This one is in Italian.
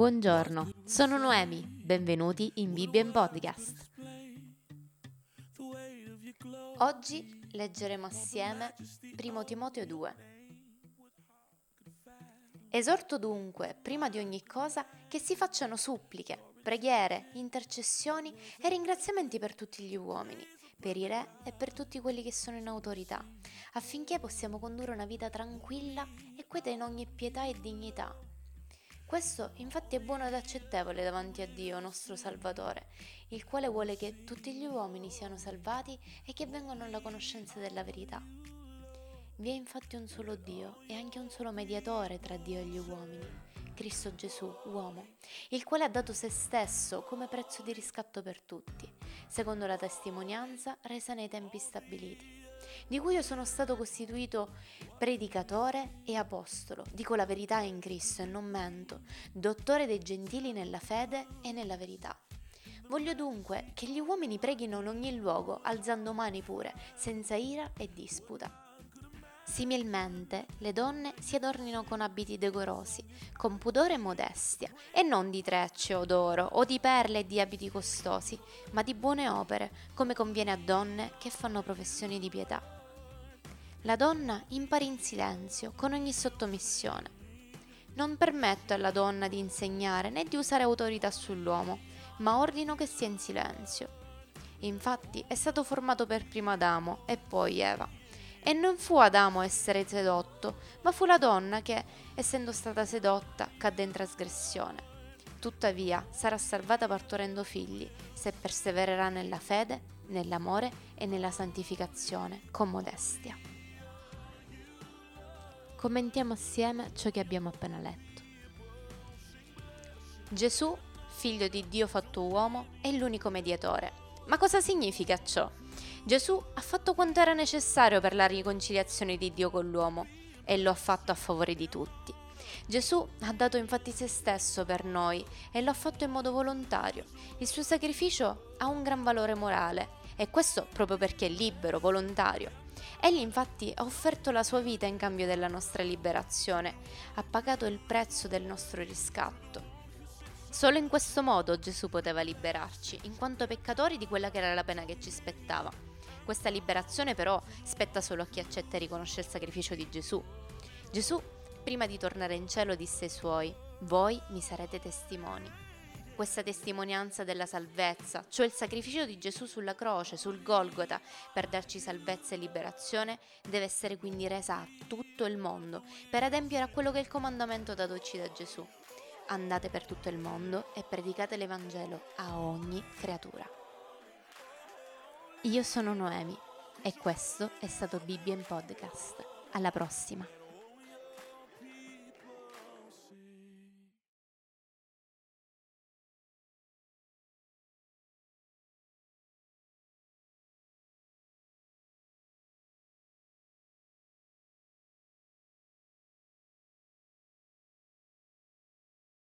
Buongiorno, sono Noemi, benvenuti in Bibbia Podcast. Oggi leggeremo assieme 1 Timoteo 2. Esorto dunque, prima di ogni cosa, che si facciano suppliche, preghiere, intercessioni e ringraziamenti per tutti gli uomini, per i re e per tutti quelli che sono in autorità, affinché possiamo condurre una vita tranquilla e quieta in ogni pietà e dignità questo infatti è buono ed accettevole davanti a Dio, nostro Salvatore, il quale vuole che tutti gli uomini siano salvati e che vengano alla conoscenza della verità. Vi è infatti un solo Dio e anche un solo mediatore tra Dio e gli uomini, Cristo Gesù, uomo, il quale ha dato se stesso come prezzo di riscatto per tutti, secondo la testimonianza resa nei tempi stabiliti di cui io sono stato costituito predicatore e apostolo, dico la verità in Cristo e non mento, dottore dei gentili nella fede e nella verità. Voglio dunque che gli uomini preghino in ogni luogo, alzando mani pure, senza ira e disputa. Similmente, le donne si adornino con abiti decorosi, con pudore e modestia, e non di trecce o d'oro, o di perle e di abiti costosi, ma di buone opere, come conviene a donne che fanno professioni di pietà. La donna impari in silenzio, con ogni sottomissione. Non permetto alla donna di insegnare né di usare autorità sull'uomo, ma ordino che sia in silenzio. Infatti è stato formato per primo Adamo e poi Eva. E non fu Adamo essere sedotto, ma fu la donna che, essendo stata sedotta, cadde in trasgressione. Tuttavia sarà salvata partorendo figli, se persevererà nella fede, nell'amore e nella santificazione, con modestia. Commentiamo assieme ciò che abbiamo appena letto. Gesù, figlio di Dio fatto uomo, è l'unico mediatore. Ma cosa significa ciò? Gesù ha fatto quanto era necessario per la riconciliazione di Dio con l'uomo e lo ha fatto a favore di tutti. Gesù ha dato infatti se stesso per noi e lo ha fatto in modo volontario. Il suo sacrificio ha un gran valore morale e questo proprio perché è libero, volontario. Egli infatti ha offerto la sua vita in cambio della nostra liberazione, ha pagato il prezzo del nostro riscatto. Solo in questo modo Gesù poteva liberarci, in quanto peccatori di quella che era la pena che ci spettava. Questa liberazione però spetta solo a chi accetta e riconosce il sacrificio di Gesù. Gesù, prima di tornare in cielo, disse ai suoi, voi mi sarete testimoni questa testimonianza della salvezza, cioè il sacrificio di Gesù sulla croce, sul Golgota, per darci salvezza e liberazione, deve essere quindi resa a tutto il mondo, per adempiere a quello che è il comandamento datoci da Gesù. Andate per tutto il mondo e predicate l'Evangelo a ogni creatura. Io sono Noemi e questo è stato Bibbia in Podcast. Alla prossima!